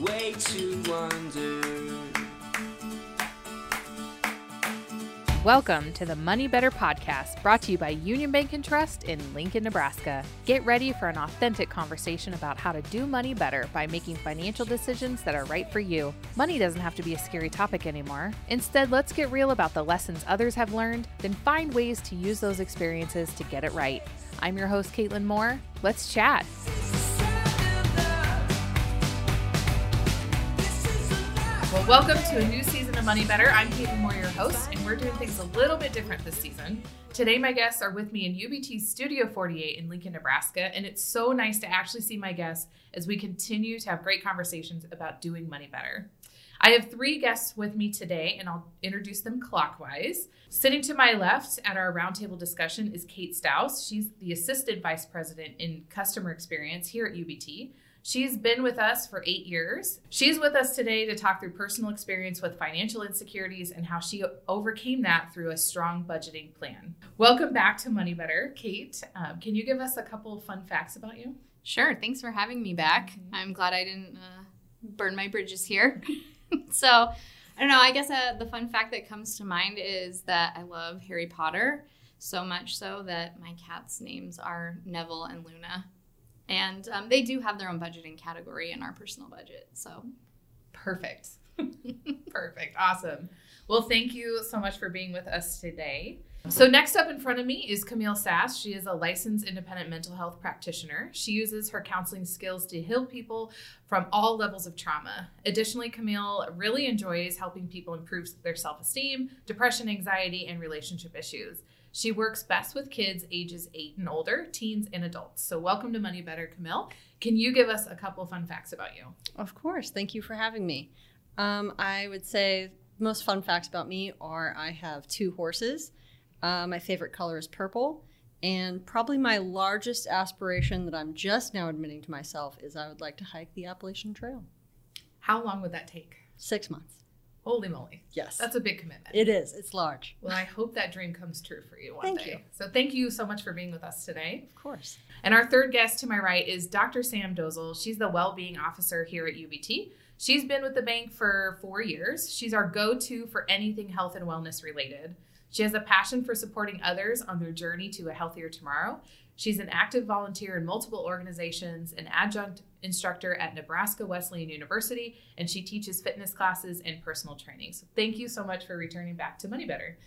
way to wonder. Welcome to the Money Better podcast, brought to you by Union Bank and Trust in Lincoln, Nebraska. Get ready for an authentic conversation about how to do money better by making financial decisions that are right for you. Money doesn't have to be a scary topic anymore. Instead, let's get real about the lessons others have learned, then find ways to use those experiences to get it right. I'm your host, Caitlin Moore. Let's chat. Well, welcome to a new season of Money Better. I'm Caitlin Moore, your host, and we're doing things a little bit different this season. Today, my guests are with me in UBT Studio 48 in Lincoln, Nebraska, and it's so nice to actually see my guests as we continue to have great conversations about doing money better. I have three guests with me today, and I'll introduce them clockwise. Sitting to my left at our roundtable discussion is Kate Staus. She's the Assistant Vice President in Customer Experience here at UBT. She's been with us for eight years. She's with us today to talk through personal experience with financial insecurities and how she overcame that through a strong budgeting plan. Welcome back to Money Better, Kate. Um, can you give us a couple of fun facts about you? Sure. Thanks for having me back. Mm-hmm. I'm glad I didn't uh, burn my bridges here. so, I don't know. I guess uh, the fun fact that comes to mind is that I love Harry Potter so much so that my cats' names are Neville and Luna. And um, they do have their own budgeting category in our personal budget. So perfect. perfect. Awesome. Well, thank you so much for being with us today. So, next up in front of me is Camille Sass. She is a licensed independent mental health practitioner. She uses her counseling skills to heal people from all levels of trauma. Additionally, Camille really enjoys helping people improve their self esteem, depression, anxiety, and relationship issues. She works best with kids ages eight and older, teens and adults. So, welcome to Money Better, Camille. Can you give us a couple fun facts about you? Of course. Thank you for having me. Um, I would say most fun facts about me are I have two horses. Uh, my favorite color is purple. And probably my largest aspiration that I'm just now admitting to myself is I would like to hike the Appalachian Trail. How long would that take? Six months. Holy moly. Yes. That's a big commitment. It is. It's large. Well, I hope that dream comes true for you one thank day. You. So thank you so much for being with us today. Of course. And our third guest to my right is Dr. Sam Dozel. She's the well-being officer here at UBT. She's been with the bank for four years. She's our go-to for anything health and wellness related. She has a passion for supporting others on their journey to a healthier tomorrow. She's an active volunteer in multiple organizations, an adjunct instructor at Nebraska Wesleyan University, and she teaches fitness classes and personal training. So thank you so much for returning back to Money Better.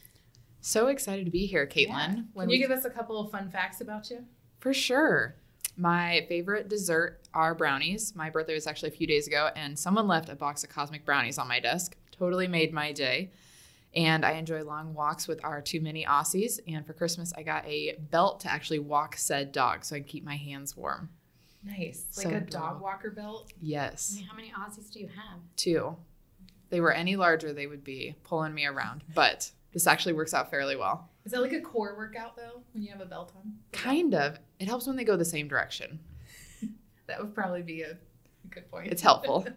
So excited to be here, Caitlin. Yeah. Can you give us a couple of fun facts about you? For sure. My favorite dessert are brownies. My birthday was actually a few days ago, and someone left a box of cosmic brownies on my desk. Totally made my day and I enjoy long walks with our two mini Aussies. And for Christmas, I got a belt to actually walk said dog so I can keep my hands warm. Nice. Like so a adorable. dog walker belt? Yes. I mean, how many Aussies do you have? Two. they were any larger, they would be pulling me around. But this actually works out fairly well. Is that like a core workout though, when you have a belt on? Kind of. It helps when they go the same direction. that would probably be a good point. It's helpful.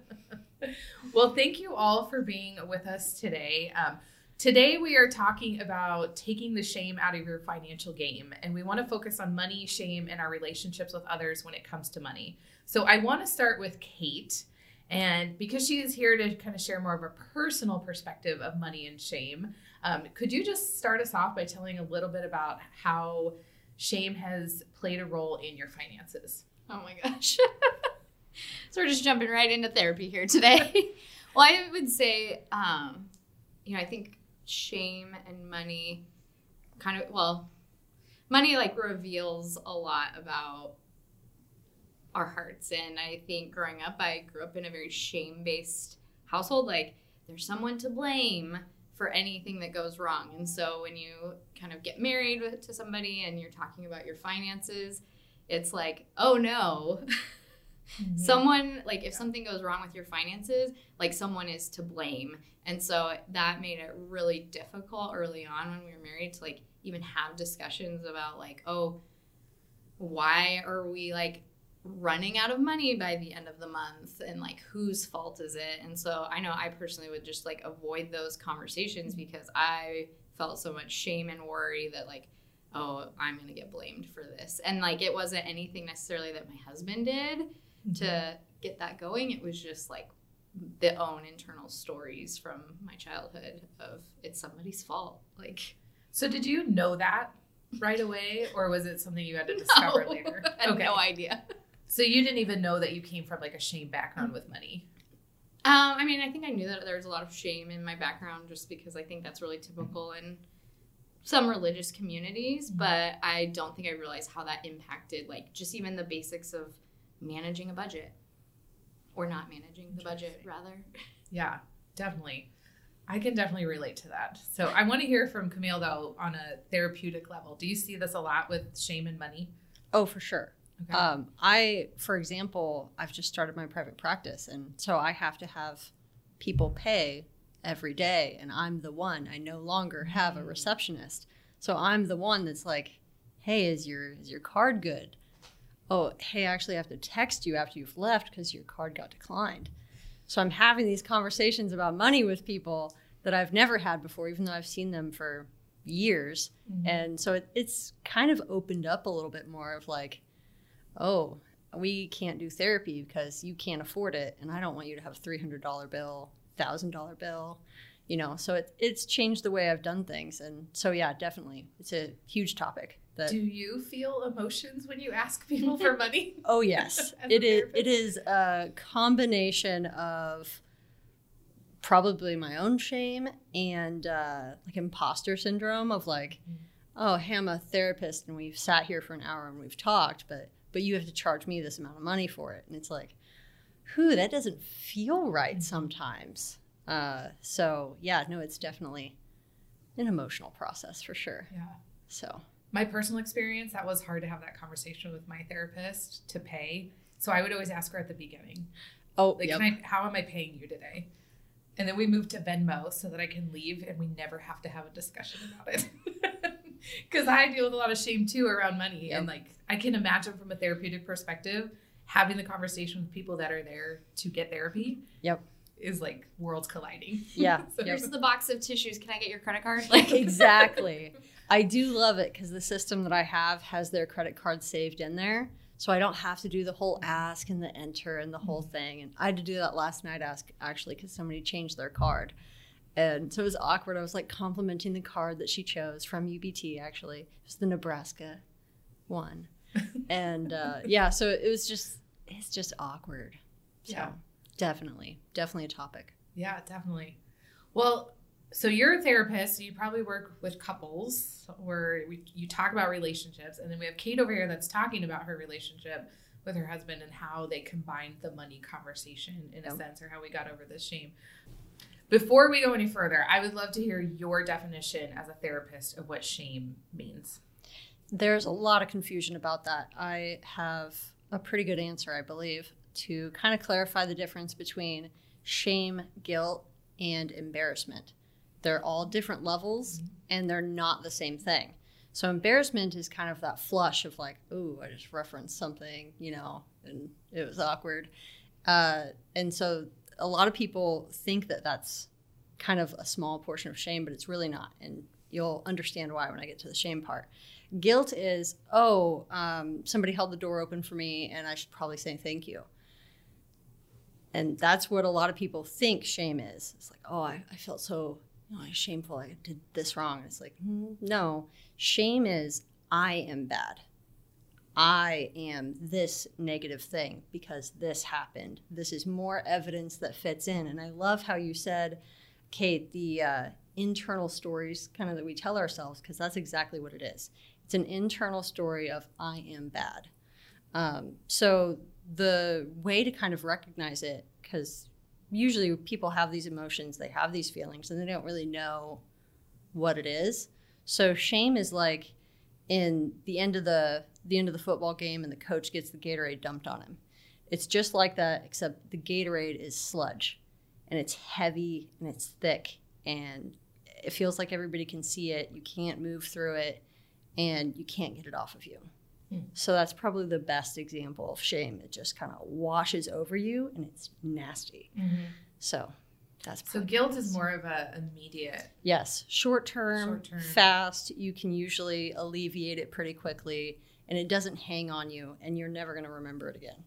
well, thank you all for being with us today. Um, Today, we are talking about taking the shame out of your financial game, and we want to focus on money, shame, and our relationships with others when it comes to money. So, I want to start with Kate, and because she is here to kind of share more of a personal perspective of money and shame, um, could you just start us off by telling a little bit about how shame has played a role in your finances? Oh my gosh. so, we're just jumping right into therapy here today. well, I would say, um, you know, I think shame and money kind of well money like reveals a lot about our hearts. And i think growing up i grew up in a very shame based household. Like there's someone to blame for anything that goes wrong. And so when you kind of get married to somebody and you're talking about your finances it's like oh no Mm-hmm. Someone like if something goes wrong with your finances, like someone is to blame. And so that made it really difficult early on when we were married to like even have discussions about like, oh, why are we like running out of money by the end of the month and like whose fault is it? And so I know I personally would just like avoid those conversations mm-hmm. because I felt so much shame and worry that like oh, I'm going to get blamed for this. And like it wasn't anything necessarily that my husband did to get that going. It was just like the own internal stories from my childhood of it's somebody's fault. Like So did you know that right away, or was it something you had to discover no, later? I had no idea. So you didn't even know that you came from like a shame background with money. Um, I mean, I think I knew that there was a lot of shame in my background just because I think that's really typical in some religious communities, but I don't think I realized how that impacted like just even the basics of managing a budget or not managing the budget rather. Yeah, definitely. I can definitely relate to that. So I want to hear from Camille though on a therapeutic level. Do you see this a lot with shame and money? Oh, for sure. Okay. Um, I, for example, I've just started my private practice, and so I have to have people pay every day, and I'm the one. I no longer have a Mm. receptionist, so I'm the one that's like, "Hey, is your is your card good?" Oh, hey, I actually have to text you after you've left because your card got declined. So I'm having these conversations about money with people that I've never had before, even though I've seen them for years. Mhm. And so it, it's kind of opened up a little bit more of like, oh, we can't do therapy because you can't afford it. And I don't want you to have a $300 bill, $1,000 bill, you know. So it, it's changed the way I've done things. And so, yeah, definitely. It's a huge topic. That, Do you feel emotions when you ask people for money? oh, yes. It is, therapist? it is a combination of probably my own shame and uh, like imposter syndrome of like, Mm. oh, hey, I'm a therapist and we've sat here for an hour and we've talked, but but you have to charge me this amount of money for it, and it's like, whew, that doesn't feel right Mhm. sometimes. Uh, so yeah, no, it's definitely an emotional process for sure. Yeah. So My personal experience, that was hard to have that conversation with my therapist to pay. So I would always ask her at the beginning, oh, like, yep. can I, how am I paying you today? And then we moved to Venmo so that I can leave and we never have to have a discussion about it. Because I deal with a lot of shame too around money. And like, I can imagine from a therapeutic perspective, having the conversation with people that are there to get therapy. Yep. Is like worlds colliding. Yeah, So- yep. Here's the box of tissues. Can I get your credit card? Like exactly. I do love it because the system that I have has their credit card saved in there. So I don't have to do the whole ask and the enter and the whole thing. And I had to do that last night, ask actually, because somebody changed their card. And so it was awkward. I was like complimenting the card that she chose from UBT, actually. It was the Nebraska one. and uh, yeah, so it was just, it's just awkward. So Yeah. definitely, definitely a topic. Yeah, definitely. Well, so you're a therapist. So you probably work with couples where we, you talk about relationships, and then we have Kate over here that's talking about her relationship with her husband and how they combined the money conversation in a Yep. sense, or how we got over this shame. Before we go any further, I would love to hear your definition as a therapist of what shame means. There's a lot of confusion about that. I have a pretty good answer, I believe, to kind of clarify the difference between shame, guilt, and embarrassment. They're all different levels and they're not the same thing. So, embarrassment is kind of that flush of like, ooh, I just referenced something, you know, and it was awkward. Uh, and so, a lot of people think that that's kind of a small portion of shame, but it's really not. And you'll understand why when I get to the shame part. Guilt is, oh, um, somebody held the door open for me and I should probably say thank you. And that's what a lot of people think shame is. It's like, oh, I, I felt so you know, shameful. I did this wrong. It's like, mm, no, shame is I am bad. I am this negative thing because this happened. This is more evidence that fits in. And I love how you said, Kate, the uh, internal stories kind of that we tell ourselves, because that's exactly what it is. It's an internal story of I am bad. Um, so the way to kind of recognize it, because usually people have these emotions, they have these feelings, and they don't really know what it is. So shame is like in the end of the the end of the football game, and the coach gets the Gatorade dumped on him. It's just like that, except the Gatorade is sludge, and it's heavy and it's thick, and it feels like everybody can see it. You can't move through it, and you can't get it off of you. So that's probably the best example of shame. It just kind of washes over you, and it's nasty. Mm-hmm. So that's So guilt the is more of a immediate. Yes, short term, fast. You can usually alleviate it pretty quickly, and it doesn't hang on you, and you're never going to remember it again.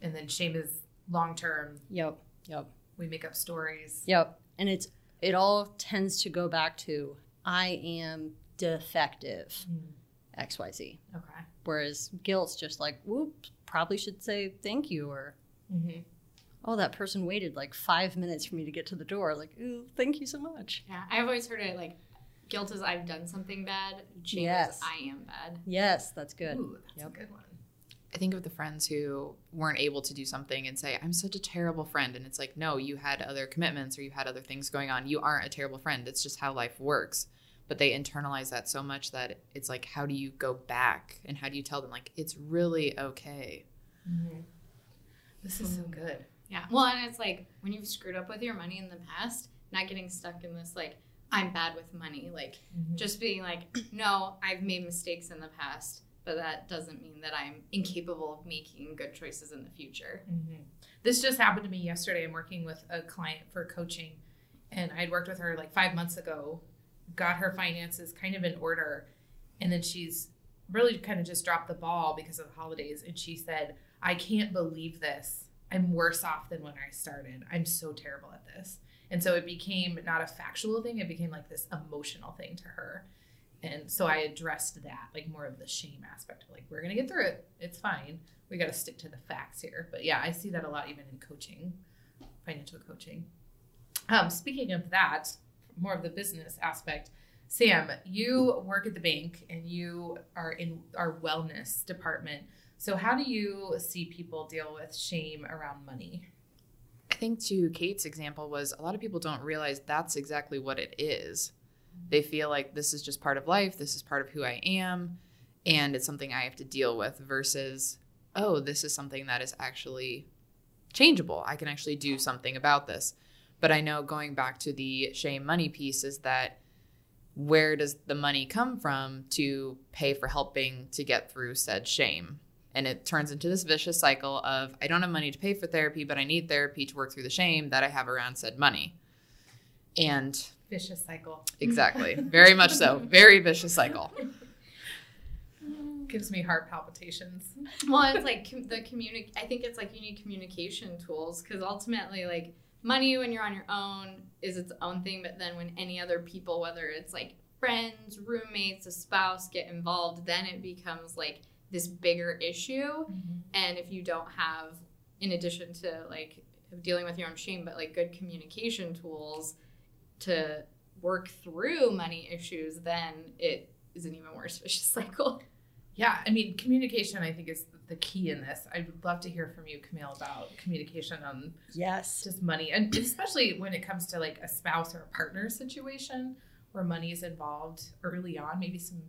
And then shame is long term. Yep, yep. We make up stories. Yep. And it's it all tends to go back to I am defective. Mm. XYZ. Okay. Whereas guilt's just like, whoops, probably should say thank you or Mm-hmm. oh that person waited like five minutes for me to get to the door. Like, ooh, thank you so much. Yeah, I've always heard it like guilt is I've done something bad, shame Yes. is I am bad. Yes, that's good. Ooh, that's Yep. a good one. I think of the friends who weren't able to do something and say, I'm such a terrible friend. And it's like, no, you had other commitments or you had other things going on. You aren't a terrible friend. It's just how life works. But they internalize that so much that it's like, how do you go back? And how do you tell them, like, it's really okay? Mm-hmm. This is so mm-hmm. good. Yeah. Well, and it's like when you've screwed up with your money in the past, not getting stuck in this like I'm bad with money, like mm-hmm. just being like, no, I've made mistakes in the past, but that doesn't mean that I'm incapable of making good choices in the future. Mm-hmm. This just happened to me yesterday. I'm working with a client for coaching, and I'd worked with her like five months ago, got her finances kind of in order, and then she's really kind of just dropped the ball because of the holidays. And she said, I can't believe this. I'm worse off than when I started. I'm so terrible at this. And so it became not a factual thing, it became like this emotional thing to her. And so I addressed that, like more of the shame aspect of like, we're going to get through it. It's fine we got to stick to the facts here. But yeah, I see that a lot even in coaching, financial coaching. Um, speaking of that, more of the business aspect, Sam, you work at the bank and you are in our wellness department. So how do you see people deal with shame around money? I think to Kate's example was a lot of people don't realize that's exactly what it is. They feel like this is just part of life, this is part of who I am, and it's something I have to deal with versus, oh, this is something that is actually changeable. I can actually do something about this. But I know going back to the shame money piece is that where does the money come from to pay for helping to get through said shame? And it turns into this vicious cycle of I don't have money to pay for therapy, but I need therapy to work through the shame that I have around said money. And Vicious cycle. exactly, very much so, very vicious cycle. Gives me heart palpitations. Well, it's like com- the communic. I think it's like you need communication tools because ultimately, like money when you're on your own is its own thing, but then when any other people, whether it's like friends, roommates, a spouse, get involved, then it becomes like this bigger issue. Mm-hmm. And if you don't have, in addition to like dealing with your own shame, but like good communication tools to work through money issues, then it is an even worse vicious cycle. Yeah, I mean, communication I think is the key in this. I would love to hear from you, Camille, about communication on Yes. just money and especially when it comes to like a spouse or a partner situation where money is involved early on maybe some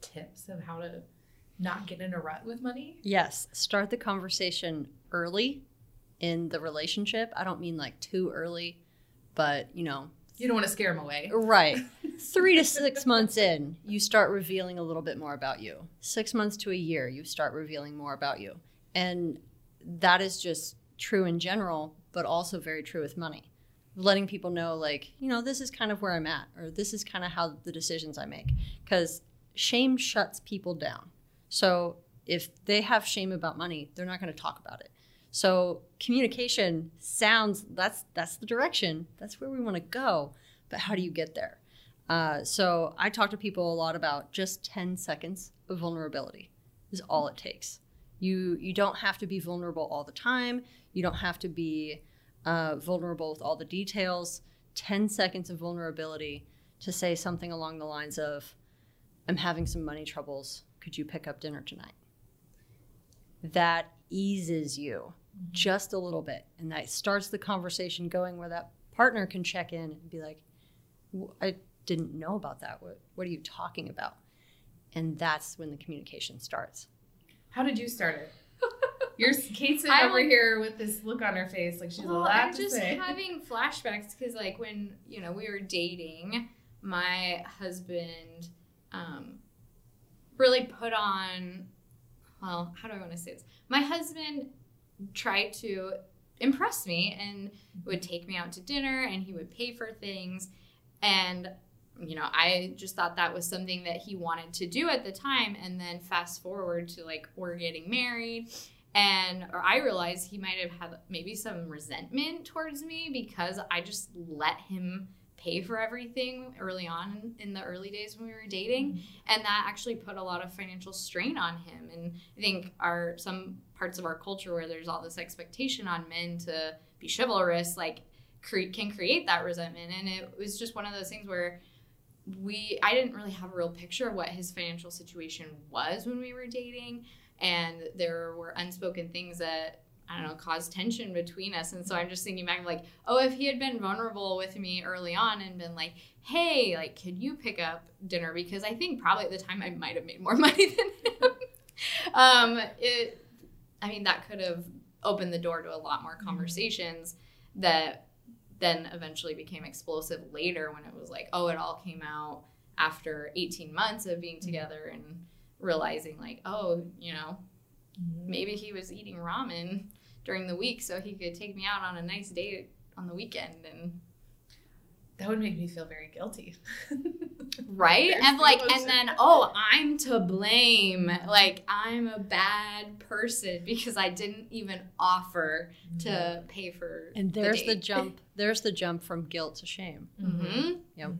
tips of how to not get in a rut with money Yes. Start the conversation early in the relationship. I don't mean like too early, but you know, you don't want to scare them away right. Three to six months in, you start revealing a little bit more about you. Six months to a year, you start revealing more about you. And that is just true in general, but also very true with money. Letting people know, like, you know, this is kind of where I'm at, or this is kind of how the decisions I make. Because shame shuts people down. So if they have shame about money, they're not going to talk about it. So communication sounds that's that's the direction. That's where we want to go. But how do you get there? Uh, so I talk to people a lot about just 10 seconds of vulnerability is all it takes. You you don't have to be vulnerable all the time. You don't have to be uh, vulnerable with all the details. 10 seconds of vulnerability to say something along the lines of, I'm having some money troubles. Could you pick up dinner tonight? That eases you just a little bit. And that starts the conversation going where that partner can check in and be like, I didn't know about that. What, what are you talking about? And that's when the communication starts. how did you start it you're Kate's over would- here with this look on her face like she's a Well, lot I'm to just say having flashbacks because, like, when you know we were dating, my husband um, really put on. Well, how do I want to say this? My husband tried to impress me and would take me out to dinner, and he would pay for things, and you know, I just thought that was something that he wanted to do at the time. And then fast forward to like we're getting married And or I realized he might have had maybe some resentment towards me because I just let him pay for everything early on in the early days when we were dating. Mm-hmm. And that actually put a lot of financial strain on him. And i think our some parts of our culture where there's all this expectation on men to be chivalrous like cre- can create that resentment. And it was just one of those things where we i didn't really have a real picture of what his financial situation was when we were dating. And there were unspoken things that I don't know, caused tension between us. And so I'm just thinking back, like, oh, if he had been vulnerable with me early on and been like, hey, like, could you pick up dinner? Because I think probably at the time I might have made more money than him. um, it, I mean, that could have opened the door to a lot more conversations that then eventually became explosive later when it was like, oh, it all came out after 18 months of being together and realizing, like, oh, you know, maybe he was eating ramen during the week so he could take me out on a nice date on the weekend and That would make me feel very guilty. right There's and like emotion. and then oh i'm to blame like i'm a bad person because i didn't even offer to pay for And there's the, date. jump. There's the jump from guilt to shame. Mhm. Yep.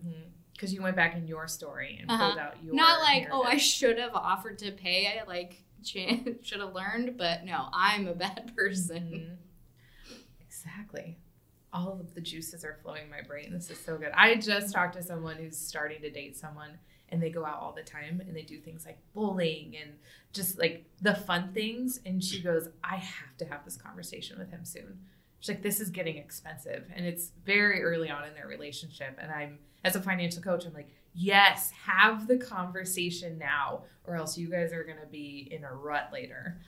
Because you went back in your story and Uh-huh. pulled out your. not like oh i should have offered to pay i like should have learned but no i'm a bad person Mhm. Exactly. All of the juices are flowing in my brain. This is so good. I just talked to someone who's starting to date someone and they go out all the time and they do things like bowling and just like the fun things. And she goes, I have to have this conversation with him soon. She's like, this is getting expensive. And it's very early on in their relationship. And I'm, as a financial coach, I'm like, yes, have the conversation now, or else you guys are going to be in a rut later.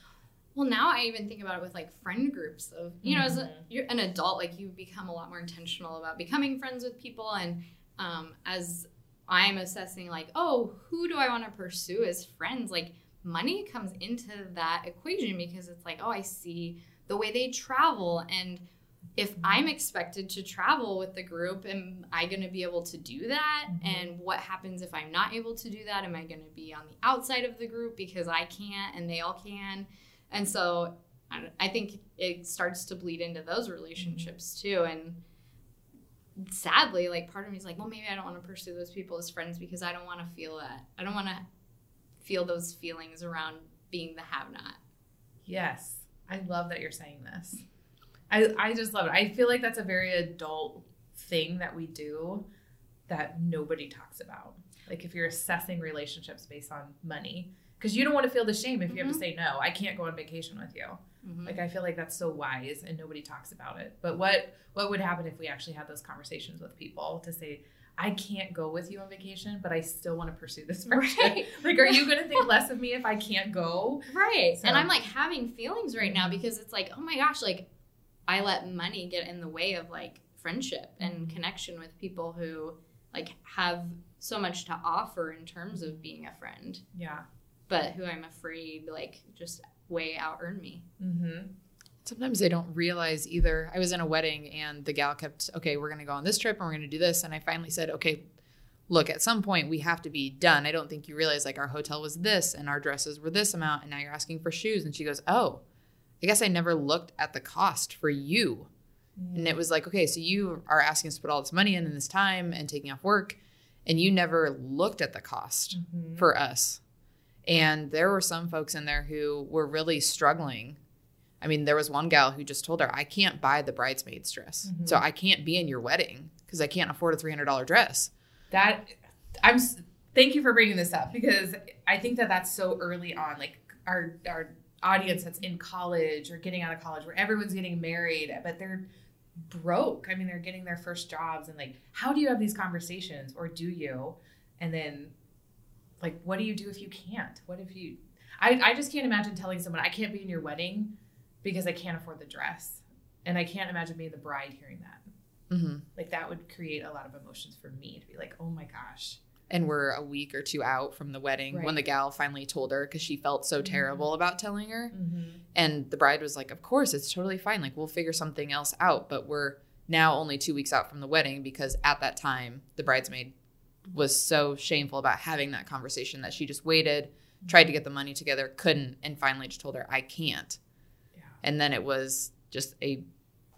Well, now I even think about it with like friend groups of, you know, as a, Mhm. you're an adult, like you become a lot more intentional about becoming friends with people. And um, as I'm assessing, like, oh, who do I want to pursue as friends? Like, money comes into that equation because it's like, oh, I see the way they travel. And if I'm expected to travel with the group, am I going to be able to do that? Mhm. And what happens if I'm not able to do that? Am I going to be on the outside of the group because I can't and they all can? And so I I think it starts to bleed into those relationships too. And sadly, like part of me is like, well, maybe I don't want to pursue those people as friends because I don't want to feel that. I don't want to feel those feelings around being the have not. Yes. I love that you're saying this. I, I just love it. I feel like that's a very adult thing that we do that nobody talks about. Like if you're assessing relationships based on money, because you don't want to feel the shame if you have to say no. I can't go on vacation with you. Mhm. Like I feel like that's so wise and nobody talks about it. But what what would happen if we actually had those conversations with people to say, I can't go with you on vacation, but I still want to pursue this friendship. Right. Like, are you going to think less of me if I can't go? Right. So- And I'm like having feelings right now because it's like, oh my gosh, like I let money get in the way of like friendship and connection with people who like have so much to offer in terms of being a friend, Yeah. but who I'm afraid like just way out earn me. Mm-hmm. Sometimes they don't realize either. I was in a wedding and the gal kept, okay, we're going to go on this trip and we're going to do this. And I finally said, okay, look, at some point we have to be done. I don't think you realize like our hotel was this and our dresses were this amount and now you're asking for shoes. And she goes, oh, I guess I never looked at the cost for you. And it was like, okay, so you are asking us to put all this money in and this time and taking off work, and you never looked at the cost Mhm. for us. And there were some folks in there who were really struggling. I mean, there was one gal who just told her, I can't buy the bridesmaid's dress. Mhm. So I can't be in your wedding because I can't afford a $300 dress. That I'm. Thank you for bringing this up because I think that that's so early on. Like our our audience that's in college or getting out of college, where everyone's getting married, but they're broke. I mean, they're getting their first jobs, and like, how do you have these conversations, or do you? And then, like, what do you do if you can't? What if you? I I just can't imagine telling someone I can't be in your wedding because I can't afford the dress, and I can't imagine being the bride hearing that. Mm-hmm. Like that would create a lot of emotions for me to be like, oh my gosh. And we're a week or two out from the wedding when the gal finally told her because she felt so Mhm. terrible about telling her. Mm-hmm. And the bride was like, Of course, it's totally fine. Like, we'll figure something else out. But we're now only two weeks out from the wedding because at that time, the bridesmaid was so shameful about having that conversation that she just waited, tried to get the money together, couldn't, and finally just told her, I can't. And then it was just a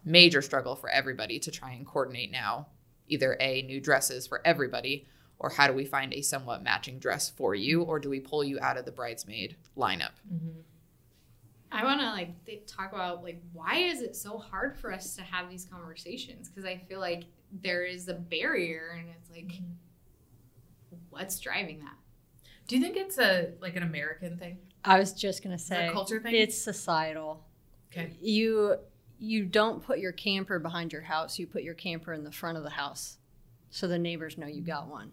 major struggle for everybody to try and coordinate now either A, new dresses for everybody, or how do we find a somewhat matching dress for you, or do we pull you out of the bridesmaid lineup? Mm-hmm. I want to like th- talk about like why is it so hard for us to have these conversations? Because I feel like there is a barrier, and it's like, mm-hmm. what's driving that? Do you think it's a like an American thing? I was just gonna say a culture thing? it's societal. okay. You you don't put your camper behind your house. You put your camper in the front of the house, so the neighbors know you got one.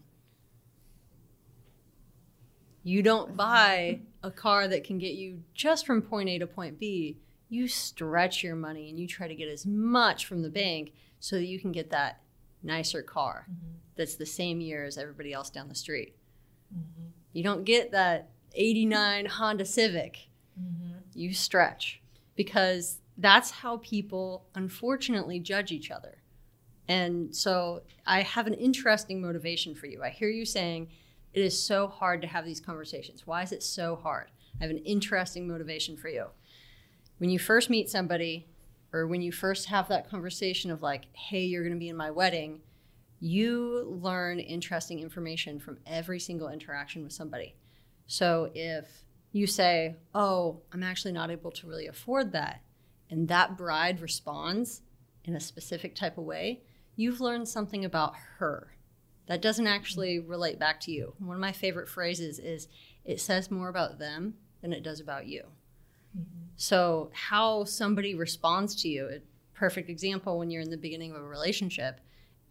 You don't uh-huh. buy a car that can get you just from point A to point B. You stretch your money and you try to get as much from the bank so that you can get that nicer car mm-hmm. that's the same year as everybody else down the street. Mm-hmm. You don't get that 89 Honda Civic. Mm-hmm. You stretch because that's how people unfortunately judge each other. And so I have an interesting motivation for you. I hear you saying it is so hard to have these conversations. Why is it so hard? I have an interesting motivation for you. When you first meet somebody, or when you first have that conversation of like, hey, you're going to be in my wedding, you learn interesting information from every single interaction with somebody. So if you say, oh, I'm actually not able to really afford that, and that bride responds in a specific type of way, you've learned something about her that doesn't actually relate back to you. One of my favorite phrases is it says more about them than it does about you. Mm-hmm. So, how somebody responds to you, a perfect example when you're in the beginning of a relationship,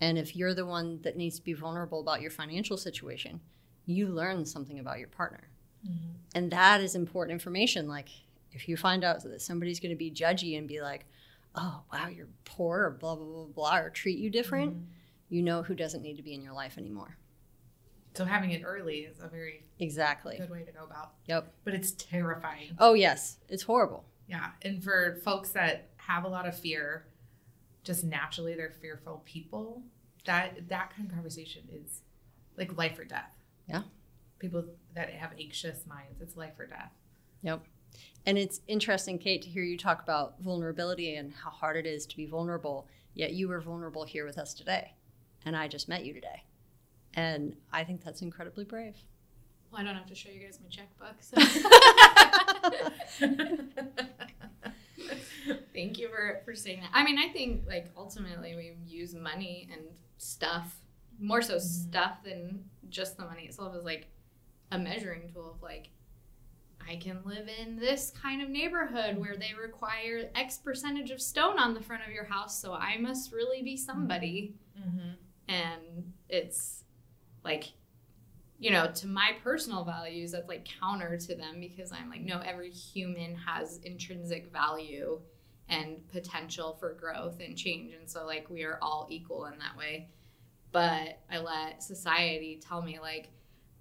and if you're the one that needs to be vulnerable about your financial situation, you learn something about your partner. Mm-hmm. And that is important information. Like, if you find out that somebody's going to be judgy and be like, oh, wow, you're poor, or blah, blah, blah, blah, or treat you different, mm-hmm. You know who doesn't need to be in your life anymore. So having it early is a very Exactly. good way to go about. Yep. But it's terrifying. Oh, yes. It's horrible. Yeah. And for folks that have a lot of fear, just naturally they're fearful people, that that kind of conversation is like life or death. Yeah. People that have anxious minds, it's life or death. Yep. And it's interesting, Kate, to hear you talk about vulnerability and how hard it is to be vulnerable. Yet you were vulnerable here with us today. And I just met you today. And I think that's incredibly brave. Well, I don't have to show you guys my checkbook. So. Thank you for, for saying that. I mean, I think like ultimately we use money and stuff more so mm-hmm. stuff than just the money itself is like a measuring tool of like I can live in this kind of neighborhood mm-hmm. where they require X percentage of stone on the front of your house, so I must really be mm-hmm. somebody. Mm-hmm. And it's like you know, to my personal values, that's like counter to them because I'm like, no, every human has intrinsic value and potential for growth and change. And so, like, we are all equal in that way. But I let society tell me, like,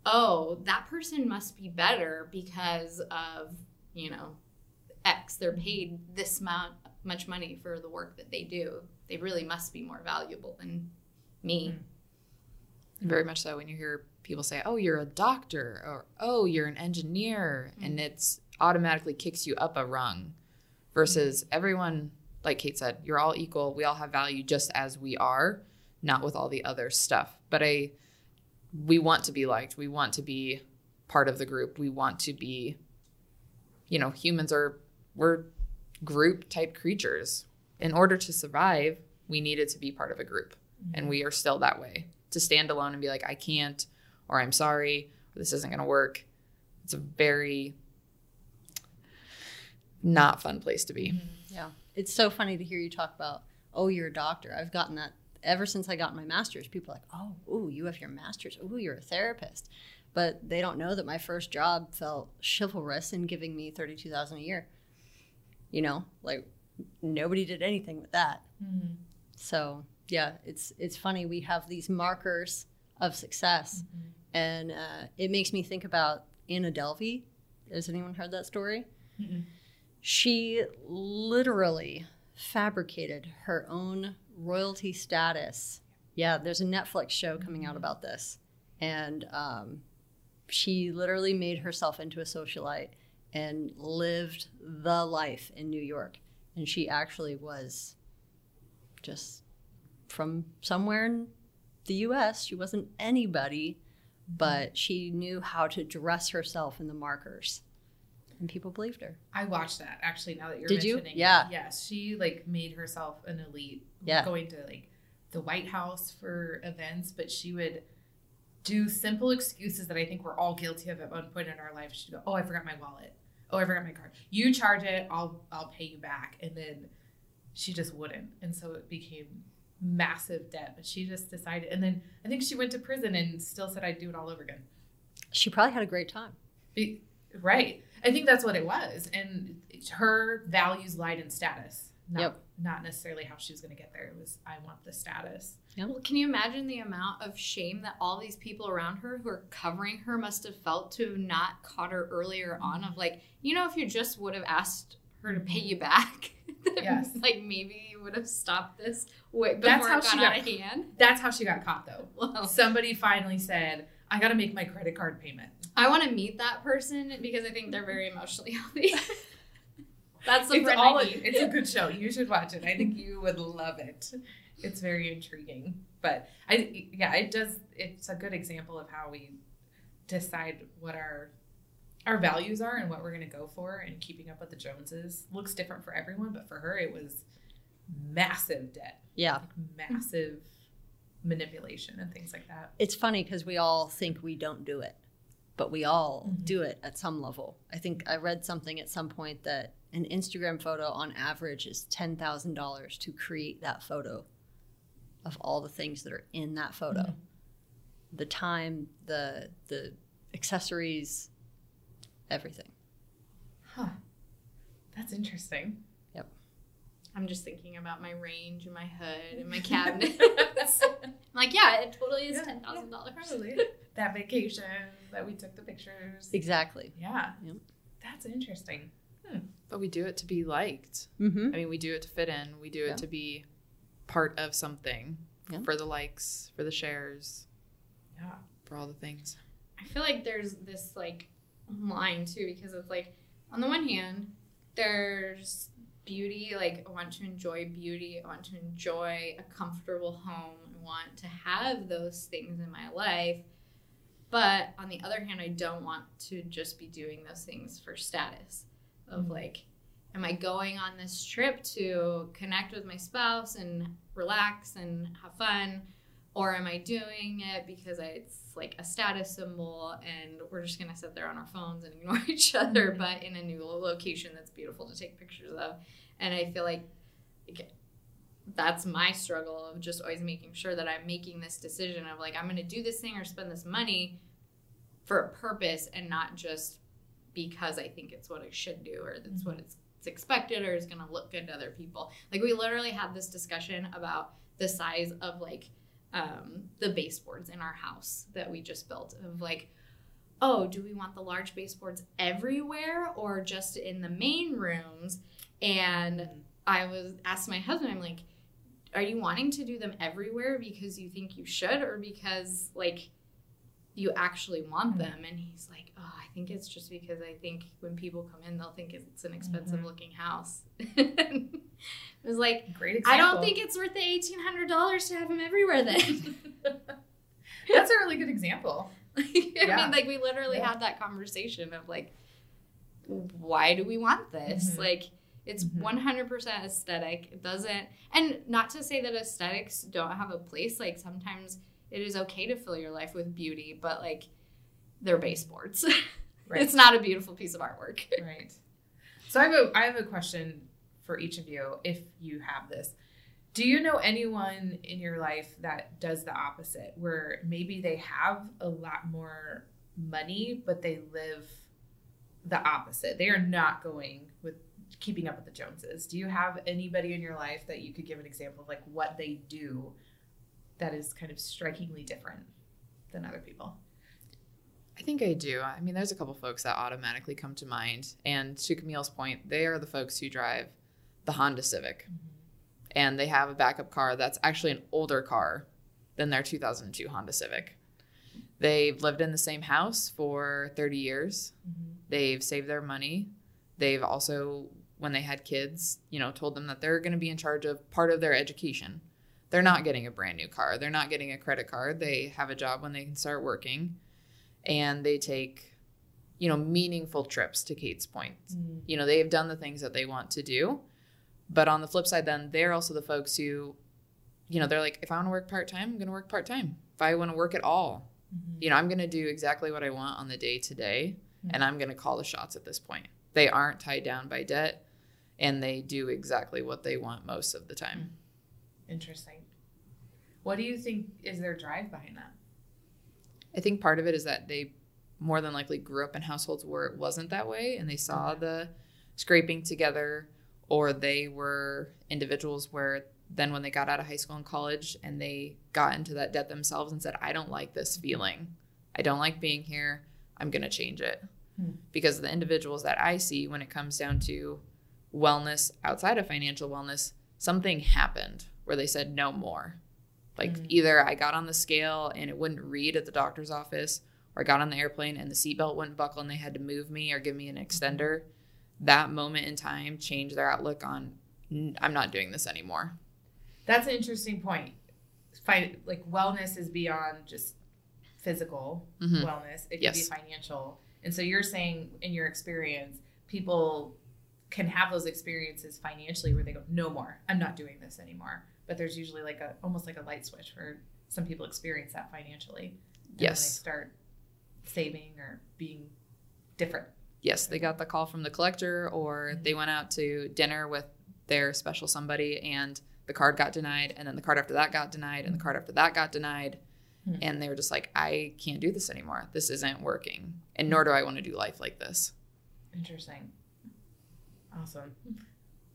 oh, that person must be better because of, you know, X. They're paid this amount, much money for the work that they do. They really must be more valuable than me. Mm. Very much so. When you hear people say, "Oh, you're a doctor," or "Oh, you're an engineer," mm. and it's automatically kicks you up a rung, versus mm. everyone, like Kate said, you're all equal. We all have value just as we are, not with all the other stuff. But I, we want to be liked. We want to be part of the group. We want to be, you know, humans are we're group type creatures. In order to survive, we needed to be part of a group, and we are still that way to stand alone and be like, I can't, or I'm sorry, or this isn't going to work. It's a very not fun place to be. Yeah. It's so funny to hear you talk about, oh, you're a doctor. I've gotten that ever since I got my master's. People are like, oh, ooh, you have your master's. Ooh, you're a therapist. But they don't know that my first job felt chivalrous in giving me 32000 a year. You know, like nobody did anything with that. Mm-hmm. So yeah, it's it's funny. We have these markers of success, and uh, it makes me think about Anna Delvey. Has anyone heard that story? Mm-mm. She literally fabricated her own royalty status. Yeah, there's a Netflix show coming out about this, and um, she literally made herself into a socialite and lived the life in New York. And she actually was just from somewhere in the US. She wasn't anybody, but she knew how to dress herself in the markers. And people believed her. I watched that actually. Now that you're Did you? mentioning, it. Yeah. yes, she like made herself an elite. Yeah. going to like the White House for events, but she would do simple excuses that I think we're all guilty of at one point in our life. She'd go, "Oh, I forgot my wallet. Oh, I forgot my card. You charge it. I'll I'll pay you back." And then she just wouldn't, and so it became massive debt. But she just decided, and then I think she went to prison and still said, "I'd do it all over again." She probably had a great time. Be- right. I think that's what it was. And her values lied in status. Not, Yep. not necessarily how she was going to get there. It was, I want the status. Well, can you imagine the amount of shame that all these people around her who are covering her must have felt to have not caught her earlier on? Of like, you know, if you just would have asked her to pay you back, Yes. like maybe you would have stopped this way before That's how it she got out of hand. That's how she got caught, though. Well, Somebody finally said, I got to make my credit card payment. I want to meet that person because I think they're very emotionally healthy. That's the It's, friend all, I need. it's a good show. You should watch it. I think you would love it. It's very intriguing. But I, yeah, it does. It's a good example of how we decide what our our values are and what we're going to go for. And keeping up with the Joneses looks different for everyone, but for her, it was massive debt, Yeah. Like massive manipulation, and things like that. It's funny because we all think we don't do it, but we all Mhm. do it at some level. I think I read something at some point that an Instagram photo on average is $10,000 to create that photo of all the things that are in that photo. Mhm. The time, the the accessories, everything. Huh. That's interesting. I'm just thinking about my range and my hood and my cabinets. Like, yeah, it totally is Yeah, ten thousand dollars. Probably that vacation that we took the pictures. Exactly. Yeah. Yep. That's interesting. But we do it to be liked. Mm-hmm. I mean, we do it to fit in. We do it Yeah. to be part of something Yeah. for the likes, for the shares, Yeah. for all the things. I feel like there's this like line too because it's like on the one hand there's beauty like I want to enjoy beauty I want to enjoy a comfortable home I want to have those things in my life but on the other hand I don't want to just be doing those things for status of Mhm. like am I going on this trip to connect with my spouse and relax and have fun or am I doing it because it's like a status symbol and we're just gonna sit there on our phones and ignore each other, Mhm. but in a new location that's beautiful to take pictures of? And I feel like that's my struggle of just always making sure that I'm making this decision of like I'm gonna do this thing or spend this money for a purpose and not just because I think it's what I should do or that's what it's, it's expected or is gonna look good to other people. Like we literally had this discussion about the size of like um, the baseboards in our house that we just built of like oh do we want the large baseboards everywhere or just in the main rooms? And i was asked my husband i'm like are you wanting to do them everywhere because you think you should or because like you actually want them and he's like oh i think it's just because i think when people come in they'll think it's an expensive Mhm. looking house it was like Great example. I don't think it's worth the eighteen hundred dollars to have them everywhere. Then That's a really good example. I Yeah. mean, like we literally Yeah. had that conversation of like, why do we want this? Mhm. Like, it's Mhm. hundred percent aesthetic. It doesn't, and not to say that aesthetics don't have a place. Like sometimes it is okay to fill your life with beauty, but like they're baseboards. Right. it's not a beautiful piece of artwork. Right. So I have a I have a question for each of you if you have this. Do you know anyone in your life that does the opposite where maybe they have a lot more money but they live the opposite. They are not going with keeping up with the Joneses. Do you have anybody in your life that you could give an example of like what they do that is kind of strikingly different than other people? I think I do. I mean, there's a couple folks that automatically come to mind. And to Camille's point, they are the folks who drive the Honda Civic. Mm-hmm. And they have a backup car that's actually an older car than their 2002 Honda Civic. They've lived in the same house for 30 years. Mm-hmm. They've saved their money. They've also when they had kids, you know, told them that they're going to be in charge of part of their education. They're not getting a brand new car. They're not getting a credit card. They have a job when they can start working and they take, you know, meaningful trips to Kate's point. Mm. You know, they've done the things that they want to do. But on the flip side, then they're also the folks who, you know, they're like, if I want to work part time, I'm going to work part time. If I want to work at all, Mhm. you know, I'm going to do exactly what I want on the day to day, and I'm going to call the shots at this point. They aren't tied down by debt, and they do exactly what they want most of the time. Interesting. What do you think is their drive behind that? I think part of it is that they more than likely grew up in households where it wasn't that way, and they saw Okay. the scraping together, or they were individuals where then when they got out of high school and college and they got into that debt themselves and said, I don't like this feeling. I don't like being here. I'm going to change it. Hmm. Because the individuals that I see when it comes down to wellness outside of financial wellness, something happened where they said, no more. Like Mm. either I got on the scale and it wouldn't read at the doctor's office, or I got on the airplane and the seatbelt wouldn't buckle and they had to move me or give me an extender. That moment in time changed their outlook on, I'm not doing this anymore. That's an interesting point. Fi- like wellness is beyond just physical Mhm. wellness. It can Yes. be financial. And so you're saying in your experience, people can have those experiences financially where they go, no more, I'm not doing this anymore. But there's usually like a almost like a light switch where some people experience that financially. And Yes. they start saving or being different. Yes, they got the call from the collector, or mm-hmm. they went out to dinner with their special somebody and the card got denied, and then the card after that got denied, and the card mm-hmm. after that got denied. Hmm. And they were just like, I can't do this anymore. This isn't working. And hmm. nor do I want to do life like this. Interesting. Awesome.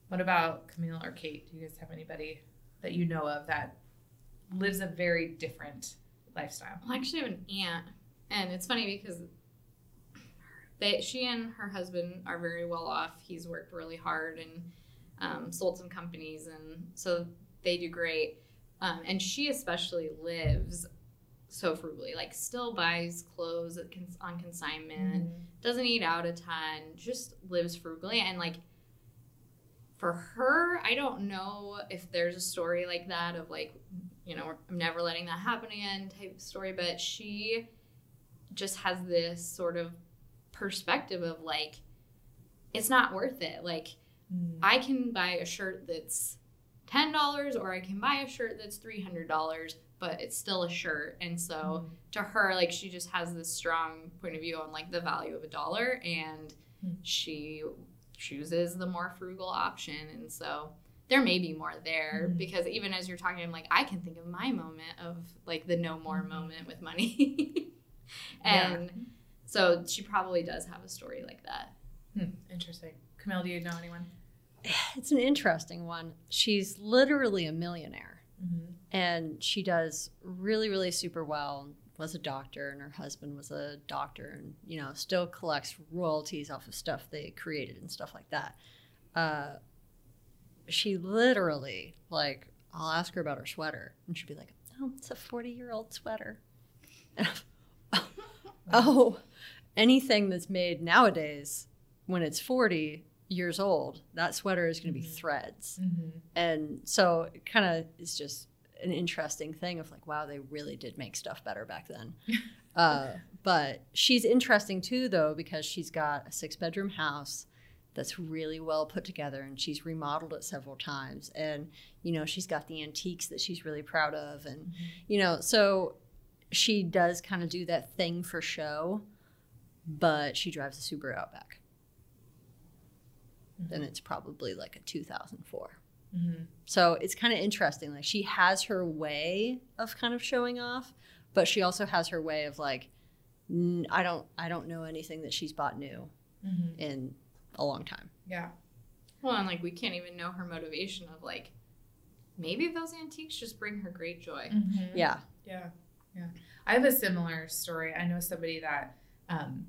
What about Camille or Kate? Do you guys have anybody that you know of that lives a very different lifestyle? I actually have an aunt, and it's funny because they, she and her husband are very well off. He's worked really hard and um, sold some companies, and so they do great. Um, and she especially lives so frugally, like still buys clothes on consignment, doesn't eat out a ton, just lives frugally, and like for her, I don't know if there's a story like that of like, you know, I'm never letting that happen again type story, but she just has this sort of perspective of like, it's not worth it. Like, Mm. I can buy a shirt that's ten dollars, or I can buy a shirt that's three hundred dollars, but it's still a shirt. And so to her, like she just has this strong point of view on like the value of a dollar, and Hmm. she chooses the more frugal option. And so there may be more there Mhm. because even as you're talking, I'm like I can think of my moment of like the no more Mhm. moment with money, Yeah. and so she probably does have a story like that. Hmm. Interesting. Camille, do you know anyone? It's an interesting one. She's literally a millionaire Mm-hmm. and she does really, really super well. Was a doctor, and her husband was a doctor, and you know, still collects royalties off of stuff they created and stuff like that. Uh, she literally, like, I'll ask her about her sweater, and she'd be like, "Oh, it's a forty-year-old sweater." oh, anything that's made nowadays, when it's forty years old, that sweater is going to be Mhm. threads Mm-hmm. and so it kind of is just an interesting thing of like wow they really did make stuff better back then. Uh, but she's interesting too though because she's got a six bedroom house that's really well put together and she's remodeled it several times. And you know she's got the antiques that she's really proud of. And you know so she does kind of do that thing for show but she drives a subaru outback. And it's probably like a 2004 Mm-hmm. so it's kind of interesting. Like she has her way of kind of showing off, but she also has her way of like, "N- I don't, I don't know anything that she's bought new Mm-hmm. in a long time. Yeah. Well, and like we can't even know her motivation of like maybe those antiques just bring her great joy. Mm-hmm. Yeah, Yeah, yeah. I have a similar story. I know somebody that um,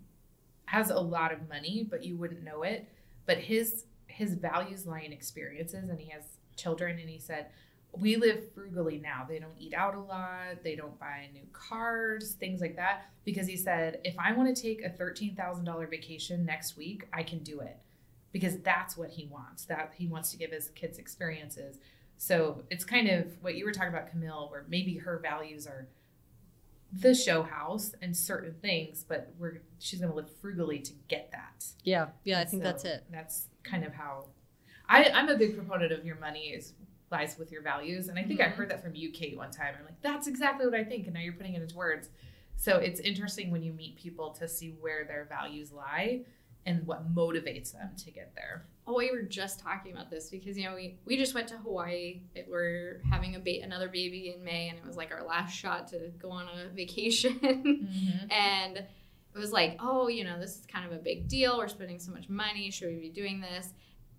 has a lot of money, but you wouldn't know it. But his his values lie in experiences, and he has children. And he said, "We live frugally now. They don't eat out a lot. They don't buy new cars, things like that." Because he said, "If I want to take a thirteen thousand dollar vacation next week, I can do it." because that's what he wants. That he wants to give his kids experiences. So it's kind of what you were talking about, Camille, where maybe her values are the show house and certain things, but we're she's going to live frugally to get that. Yeah, yeah, I think so that's it. That's kind of how I, I'm a big proponent of your money is lies with your values. And I think I Mhm. heard that from you, Kate, one time. I'm like, that's exactly what I think. And now you're putting it into words. So it's interesting when you meet people to see where their values lie and what motivates them to get there. Oh, we were just talking about this because you know we we just went to Hawaii. It, we're having a ba- another baby in May, and it was like our last shot to go on a vacation. and it was like, oh, you know, this is kind of a big deal. We're spending so much money. Should we be doing this?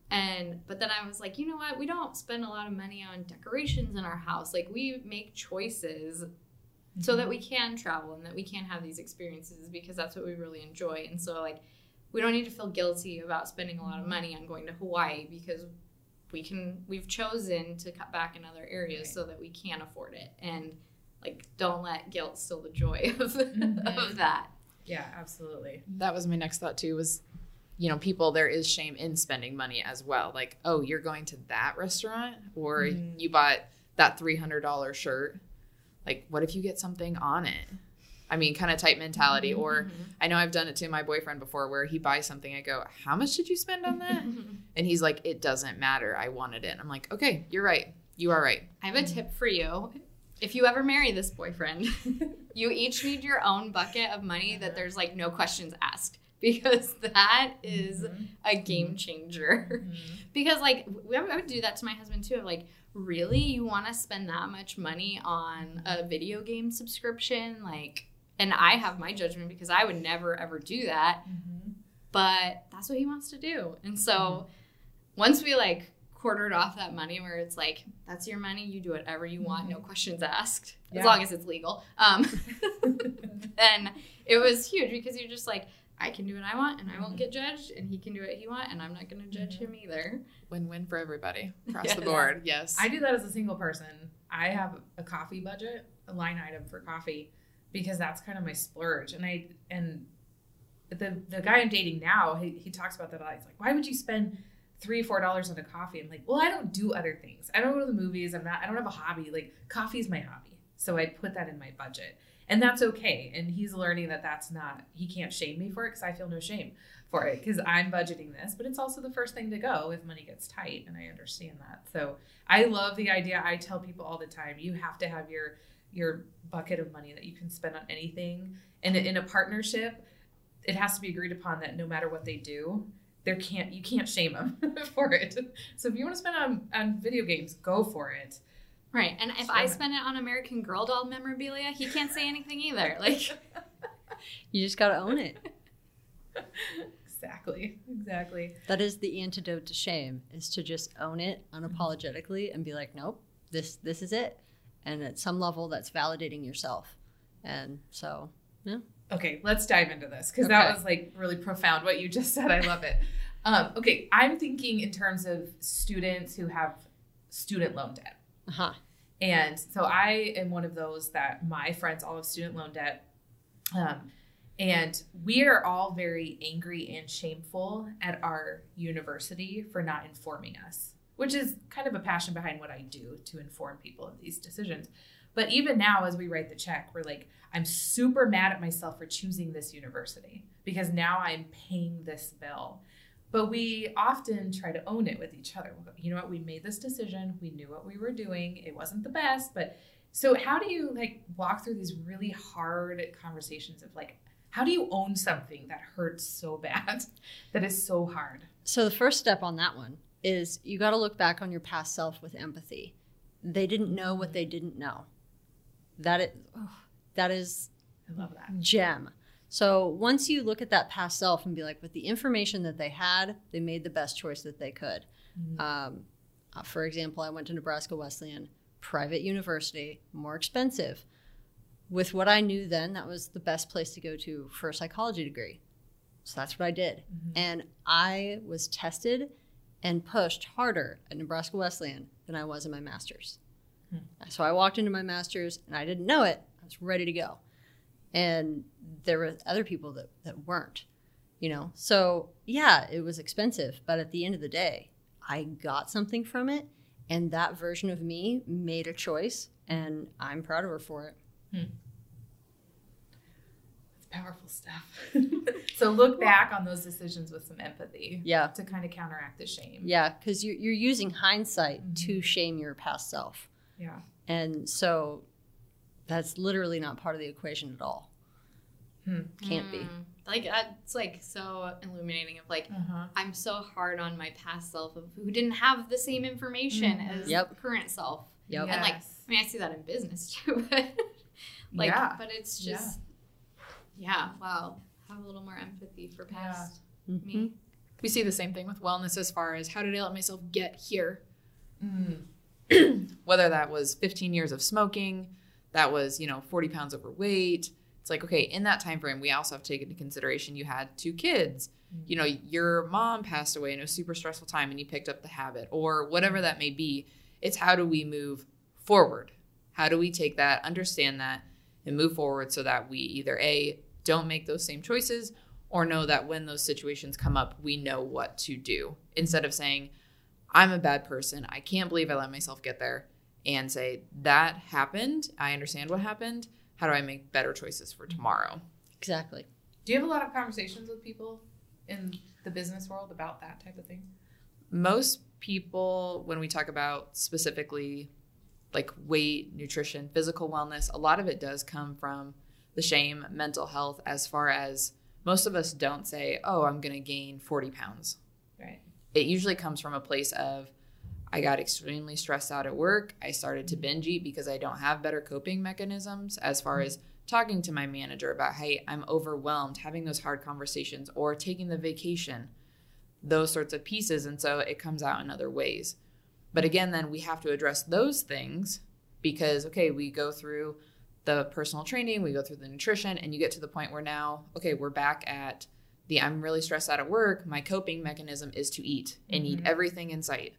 And but then I was like, you know what? We don't spend a lot of money on decorations in our house. Like we make choices so that we can travel and that we can have these experiences because that's what we really enjoy. And so like we don't need to feel guilty about spending a lot of money on going to Hawaii because we can we've chosen to cut back in other areas Right. so that we can afford it and like don't let guilt steal the joy of, Mhm. of that. Yeah, absolutely. That was my next thought too. Was you know, people there is shame in spending money as well. Like, oh, you're going to that restaurant, or Mhm. you bought that three hundred dollar shirt. Like, what if you get something on it? I mean, kind of type mentality. Or I know I've done it to my boyfriend before, where he buys something. I go, "How much did you spend on that?" and he's like, "It doesn't matter. I wanted it." I'm like, "Okay, you're right. You are right." I have a tip for you. If you ever marry this boyfriend, you each need your own bucket of money that there's like no questions asked because that is Mhm. a game changer. Mhm. because like we, I would do that to my husband too. Like, really, you want to spend that much money on a video game subscription? Like, and I have my judgment because I would never ever do that, Mhm. but that's what he wants to do. And so once we like quartered off that money where it's like that's your money you do whatever you want no questions asked Yeah. as long as it's legal um then it was huge because you're just like i can do what i want and i won't Mhm. get judged and he can do what he want and i'm not going to judge Mhm. him either Win-win for everybody across Yes. the board. Yes. I do that as a single person. I have a coffee budget, a line item for coffee, because that's kind of my splurge. And I and the the guy I'm dating now, he, he talks about that a lot. He's like, "Why would you spend three four dollars on a coffee?" I'm like, "Well, I don't do other things. I don't go to the movies. I'm not. I don't have a hobby. Like coffee is my hobby, so I put that in my budget, and that's okay. And he's learning that that's not. He can't shame me for it because I feel no shame for it because I'm budgeting this, but it's also the first thing to go if money gets tight, and I understand that. So I love the idea. I tell people all the time, you have to have your your bucket of money that you can spend on anything. And in a partnership, it has to be agreed upon that no matter what they do, there can't you can't shame them for it. So if you want to spend on on video games, go for it. right and if i spend it on american girl doll memorabilia he can't say anything either like You just got to own it. exactly. Exactly. That is the antidote to shame is to just own it unapologetically and be like, nope, this this is it. And at some level that's validating yourself. And so Okay, let's dive into this because that was like really profound what you just said. I love it. Um, okay, I'm thinking in terms of students who have student loan debt. uh-huh. And so I am one of those that my friends all have student loan debt. Um, and we are all very angry and shameful at our university for not informing us, which is kind of a passion behind what I do to inform people of these decisions. But even now, as we write the check, we're like, I'm super mad at myself for choosing this university because now I'm paying this bill. But we often try to own it with each other. You know what? We made this decision. We knew what we were doing. It wasn't the best, but so how do you like walk through these really hard conversations of like, how do you own something that hurts so bad, that is so hard? So the first step on that one is you got to look back on your past self with empathy. They didn't know what they didn't know. That is, oh, that is I love that. gem. So once you look at that past self and be like, with the information that they had, they made the best choice that they could. Mhm. Um, uh, for example, I went to Nebraska Wesleyan, private university, more expensive. With what I knew then, that was the best place to go to for a psychology degree. So that's what I did. Mhm. And I was tested and pushed harder at Nebraska Wesleyan than I was in my master's. So I walked into my master's and I didn't know it. I was ready to go. And there were other people that, that weren't. you know. So, yeah, it was expensive, but at the end of the day, I got something from it and that version of me made a choice and I'm proud of her for it. It's powerful stuff. so look back on those decisions with some empathy Yeah. to kind of counteract the shame. Yeah, cuz you're, you're using hindsight Mhm. to shame your past self. Yeah. And so that's literally not part of the equation at all. Hmm. Can't be. Mm. Like that's like so illuminating. Of like Uh-huh. I'm so hard on my past self of who didn't have the same information Mhm. as Yep. current self. Yep. And like I mean, I see that in business too. But like, Yeah. but it's just, yeah. Wow. Have a little more empathy for past Mhm. me. We see the same thing with wellness as far as how did I let myself get here? Mm. Whether that was 15 years of smoking, that was, you know, 40 pounds overweight. It's like, okay, in that time frame, we also have to take into consideration you had two kids. Mm-hmm. You know, your mom passed away in a super stressful time and you picked up the habit or whatever mm-hmm. that may be. It's how do we move forward? How do we take that, understand that, and move forward so that we either A, don't make those same choices or know that when those situations come up, we know what to do instead of saying, I'm a bad person. I can't believe I let myself get there and say, that happened. I understand what happened. How do I make better choices for tomorrow? Exactly. Do you have a lot of conversations with people in the business world about that type of thing? Most people, when we talk about specifically like weight, nutrition, physical wellness, a lot of it does come from the shame, mental health, as far as most of us don't say, oh, I'm going to gain 40 pounds. It usually comes from a place of I got extremely stressed out at work. I started to binge eat because I don't have better coping mechanisms as far mm-hmm. as talking to my manager about, hey, I'm overwhelmed, having those hard conversations, or taking the vacation, those sorts of pieces. And so it comes out in other ways. But again, then we have to address those things because, okay, we go through the personal training, we go through the nutrition, and you get to the point where now, okay, we're back at the I'm really stressed out at work. My coping mechanism is to eat and eat Mhm. everything in sight.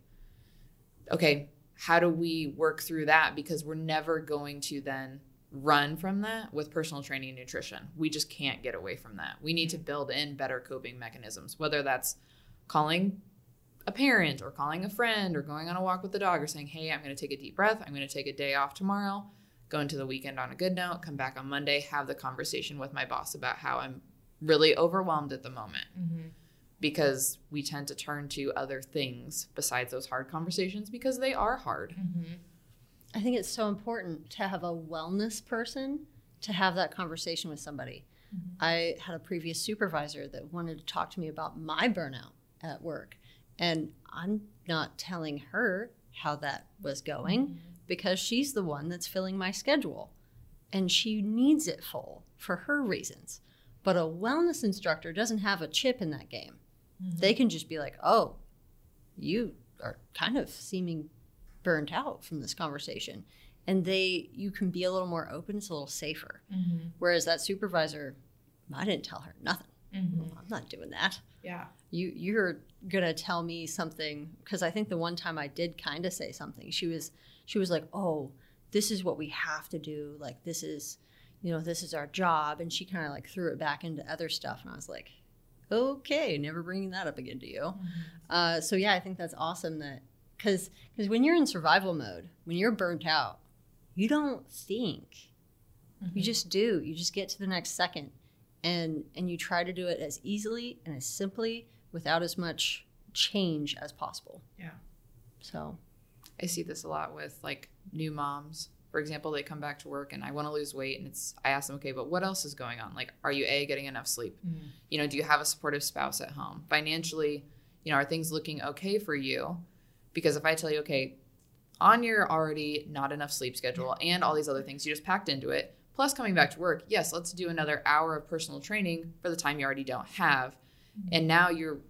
Okay, how do we work through that? Because we're never going to then run from that with personal training and nutrition. We just can't get away from that. We need to build in better coping mechanisms, whether that's calling a parent or calling a friend or going on a walk with the dog or saying, Hey, I'm going to take a deep breath. I'm going to take a day off tomorrow, go into the weekend on a good note, come back on Monday, have the conversation with my boss about how I'm really overwhelmed at the moment Mm-hmm. because we tend to turn to other things besides those hard conversations because they are hard. Mm-hmm. I think it's so important to have a wellness person to have that conversation with somebody. Mhm. I had a previous supervisor that wanted to talk to me about my burnout at work. And I'm not telling her how that was going because she's the one that's filling my schedule. And she needs it full for her reasons. But a wellness instructor doesn't have a chip in that game. They can just be like, oh, you are kind of seeming burnt out from this conversation. And they, you can be a little more open, it's a little safer. Mm-hmm. Whereas that supervisor, I didn't tell her nothing. Mm-hmm. I'm not doing that. Yeah. You, you're gonna tell me something because I think the one time I did kind of say something, she was, she was like, "Oh, this is what we have to do. Like this is, you know, this is our job." And she kind of like threw it back into other stuff, and I was like, "Okay, never bringing that up again to you." Uh, so yeah, I think that's awesome that because because when you're in survival mode, when you're burnt out, you don't think. Mm-hmm. You just do. You just get to the next second, and and you try to do it as easily and as simply without as much change as possible. Yeah. So I see this a lot with like new moms. For example, they come back to work and I want to lose weight and it's I ask them, "Okay, but what else is going on? Like are you A getting enough sleep? Mm-hmm. You know, do you have a supportive spouse at home? Financially, you know, are things looking okay for you? Because if I tell you, "Okay, on your already not enough sleep schedule and all these other things you just packed into it, plus coming back to work, yes, let's do another hour of personal training for the time you already don't have." And now you're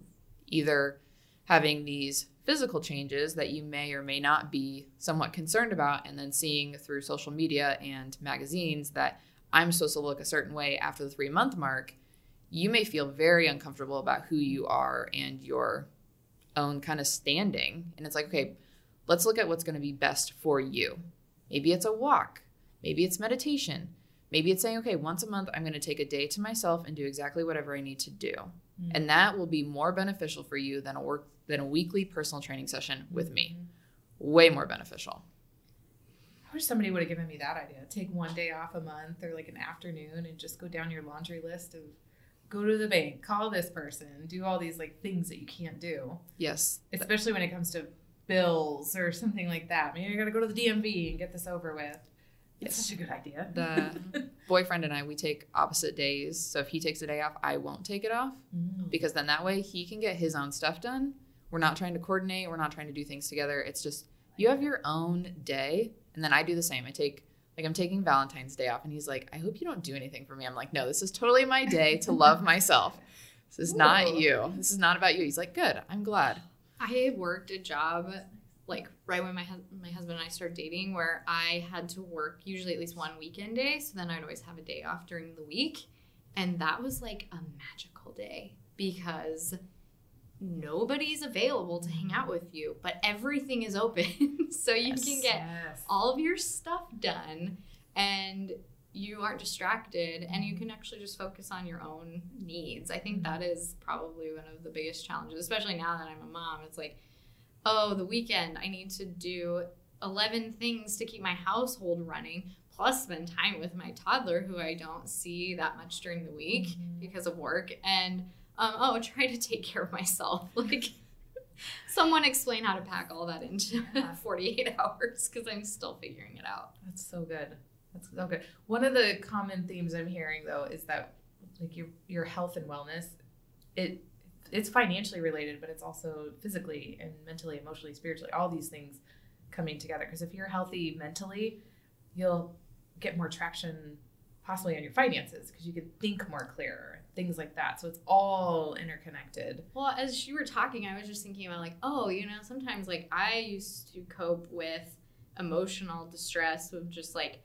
either having these physical changes that you may or may not be somewhat concerned about, and then seeing through social media and magazines that I'm supposed to look a certain way after the three month mark, you may feel very uncomfortable about who you are and your own kind of standing. And it's like, okay, let's look at what's going to be best for you. Maybe it's a walk, maybe it's meditation, Maybe it's saying, okay, once a month, I'm going to take a day to myself and do exactly whatever I need to do. Mm. And that will be more beneficial for you than a work than a weekly personal training session with me. Way more beneficial. I wish somebody would have given me that idea. Take one day off a month or like an afternoon and just go down your laundry list of go to the bank, call this person, do all these like things that you can't do, Yes. especially when it comes to bills or something like that. Maybe you got to go to the DMV and get this over with. It's Yes. such a good idea. The boyfriend and I, we take opposite days. So if he takes a day off, I won't take it off Mm. because then that way he can get his own stuff done. We're not trying to coordinate, we're not trying to do things together. It's just you have your own day. And then I do the same. I take, like, I'm taking Valentine's Day off, and he's like, I hope you don't do anything for me. I'm like, no, this is totally my day to love myself. This is not you. This is not about you. He's like, good. I'm glad. I worked a job like right when my hus- my husband and I started dating, where I had to work usually at least one weekend day. So then I'd always have a day off during the week, and that was like a magical day because nobody's available to hang out with you, but everything is open, so you can get Yes. all of your stuff done and you aren't distracted and you can actually just focus on your own needs. I think mm-hmm. that is probably one of the biggest challenges, especially now that I'm a mom. It's like, oh, the weekend, I need to do 11 things to keep my household running, plus spend time with my toddler who I don't see that much during the week Mhm. because of work. And, um, oh, try to take care of myself. Like, someone explain how to pack all that into Yeah. 48 hours because I'm still figuring it out. That's so good. That's so good. One of the common themes I'm hearing though is that like your your health and wellness, it it's financially related, but it's also physically and mentally, emotionally, spiritually, all these things coming together. Because if you're healthy mentally, you'll get more traction possibly on your finances because you can think more clear, things like that. So it's all interconnected. Well, as you were talking, I was just thinking about like, oh, you know, sometimes like I used to cope with emotional distress with just like,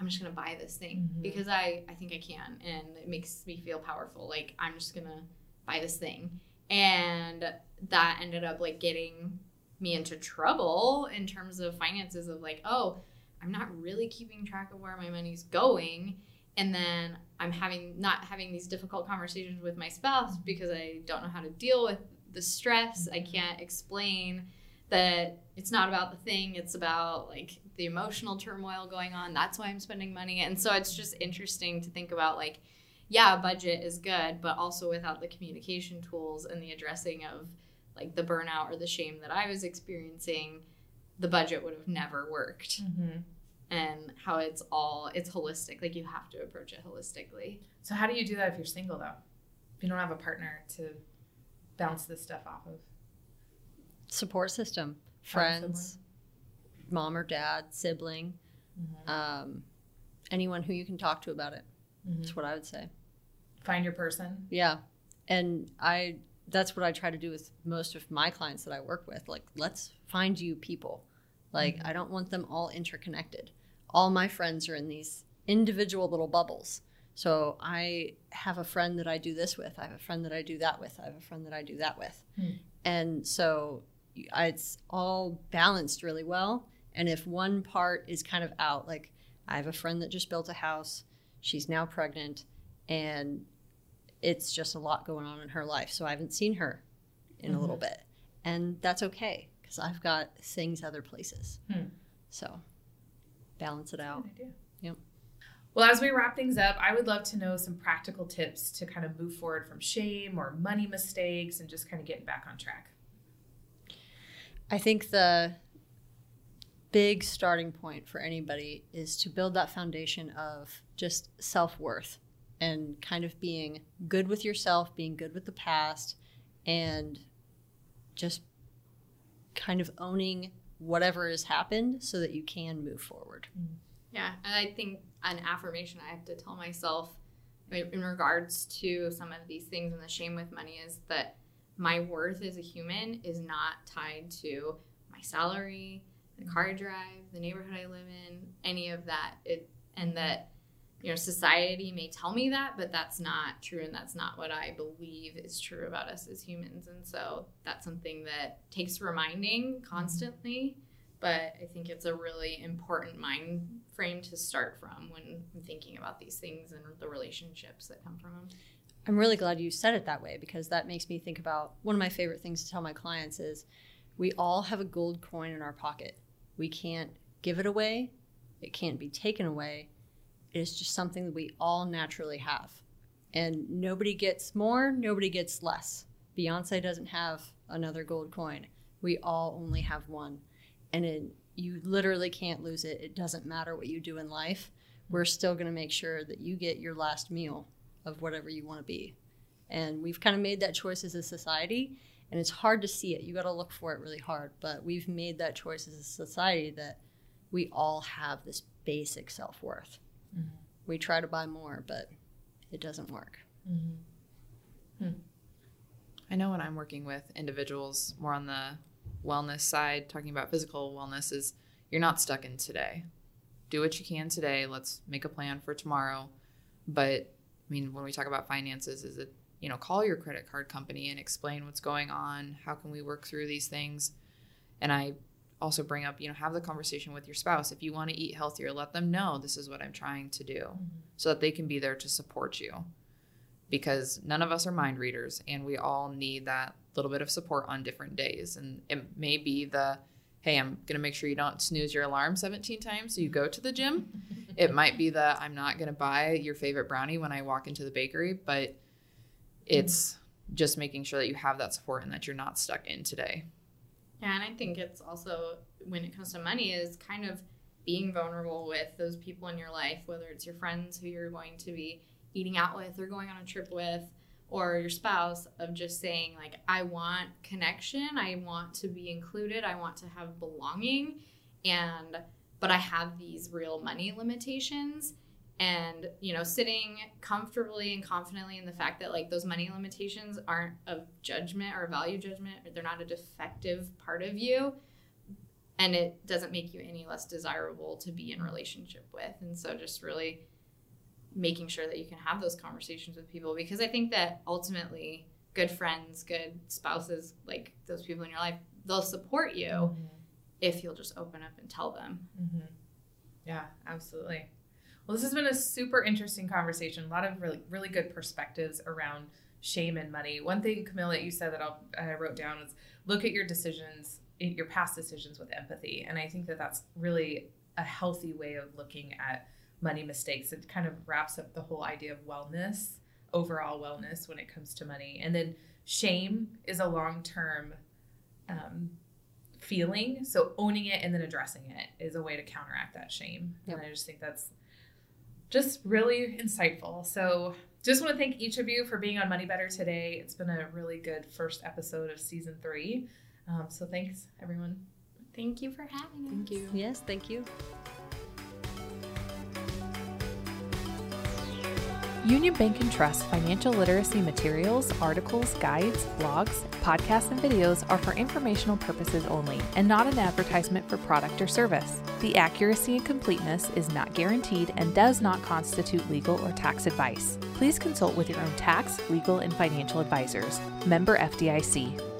I'm just gonna buy this thing Mhm. because I I think I can, and it makes me feel powerful. Like I'm just gonna buy this thing, and that ended up like getting me into trouble in terms of finances of like, oh, I'm not really keeping track of where my money's going, and then I'm having not having these difficult conversations with my spouse because I don't know how to deal with the stress. I mm-hmm. can't explain that it's not about the thing, it's about like the emotional turmoil going on. That's why I'm spending money. And so it's just interesting to think about like yeah, budget is good, but also without the communication tools and the addressing of like the burnout or the shame that I was experiencing, the budget would have never worked. Mm-hmm. And how it's all it's holistic. Like you have to approach it holistically. So how do you do that if you're single though? If you don't have a partner to bounce this stuff off of? Support system, friends, mom or dad, sibling, Mhm. um, anyone who you can talk to about it. Mhm. That's what I would say. Find your person. Yeah. And I that's what I try to do with most of my clients that I work with. Like, let's find you people. Like, Mhm. I don't want them all interconnected. All my friends are in these individual little bubbles. So I have a friend that I do this with. I have a friend that I do that with. I have a friend that I do that with. Hmm. And so I- it's all balanced really well. And if one part is kind of out, like I have a friend that just built a house, she's now pregnant, and it's just a lot going on in her life. So I haven't seen her in a little bit. And that's okay because I've got things other places. Hmm. So balance it out. Yep. Well, as we wrap things up, I would love to know some practical tips to kind of move forward from shame or money mistakes and just kind of getting back on track. I think the big starting point for anybody is to build that foundation of just self worth and kind of being good with yourself, being good with the past, and just kind of owning whatever has happened so that you can move forward. Mm-hmm. Yeah, and I think an affirmation I have to tell myself in in regards to some of these things and the shame with money is that my worth as a human is not tied to my salary, the car drive, the neighborhood I live in, any of that. It and that you know society may tell me that, but that's not true, and that's not what I believe is true about us as humans. And so that's something that takes reminding mm-hmm. constantly but I think it's a really important mind frame to start from when I'm thinking about these things and the relationships that come from them. I'm really glad you said it that way because that makes me think about one of my favorite things to tell my clients is we all have a gold coin in our pocket. We can't give it away, it can't be taken away. It is just something that we all naturally have. And nobody gets more, nobody gets less. Beyonce doesn't have another gold coin. We all only have one. And it, you literally can't lose it. It doesn't matter what you do in life. We're still going to make sure that you get your last meal of whatever you want to be. And we've kind of made that choice as a society, and it's hard to see it. You got to look for it really hard, but we've made that choice as a society that we all have this basic self worth. Mm-hmm. We try to buy more, but it doesn't work. Mm-hmm. Hmm. I know when I'm working with individuals more on the wellness side, talking about physical wellness, is you're not stuck in today. Do what you can today. Let's make a plan for tomorrow. But I mean, when we talk about finances, is it, you know, call your credit card company and explain what's going on. How can we work through these things? And I also bring up, you know, have the conversation with your spouse. If you want to eat healthier, let them know this is what I'm trying to do mm-hmm. so that they can be there to support you. Because none of us are mind readers and we all need that little bit of support on different days. And it may be the, hey, I'm going to make sure you don't snooze your alarm 17 times so you go to the gym. it might be the, I'm not going to buy your favorite brownie when I walk into the bakery, but it's mm-hmm. just making sure that you have that support and that you're not stuck in today. Yeah, and I think it's also when it comes to money is kind of being vulnerable with those people in your life, whether it's your friends who you're going to be eating out with or going on a trip with, or your spouse, of just saying, like, I want connection, I want to be included, I want to have belonging, and but I have these real money limitations and you know sitting comfortably and confidently in the fact that like those money limitations aren't a judgment or a value judgment or they're not a defective part of you and it doesn't make you any less desirable to be in relationship with and so just really making sure that you can have those conversations with people because i think that ultimately good friends good spouses like those people in your life they'll support you mm-hmm. if you'll just open up and tell them mm-hmm. yeah absolutely well, this has been a super interesting conversation. A lot of really, really good perspectives around shame and money. One thing, Camilla, you said that I'll, I wrote down was look at your decisions, your past decisions with empathy. And I think that that's really a healthy way of looking at money mistakes. It kind of wraps up the whole idea of wellness, overall wellness when it comes to money. And then shame is a long term um, feeling. So owning it and then addressing it is a way to counteract that shame. Yep. And I just think that's just really insightful. So, just want to thank each of you for being on Money Better today. It's been a really good first episode of season three. Um, so, thanks, everyone. Thank you for having us. Thank you. Yes, thank you. Union Bank and Trust financial literacy materials, articles, guides, blogs, podcasts, and videos are for informational purposes only and not an advertisement for product or service. The accuracy and completeness is not guaranteed and does not constitute legal or tax advice. Please consult with your own tax, legal, and financial advisors. Member FDIC.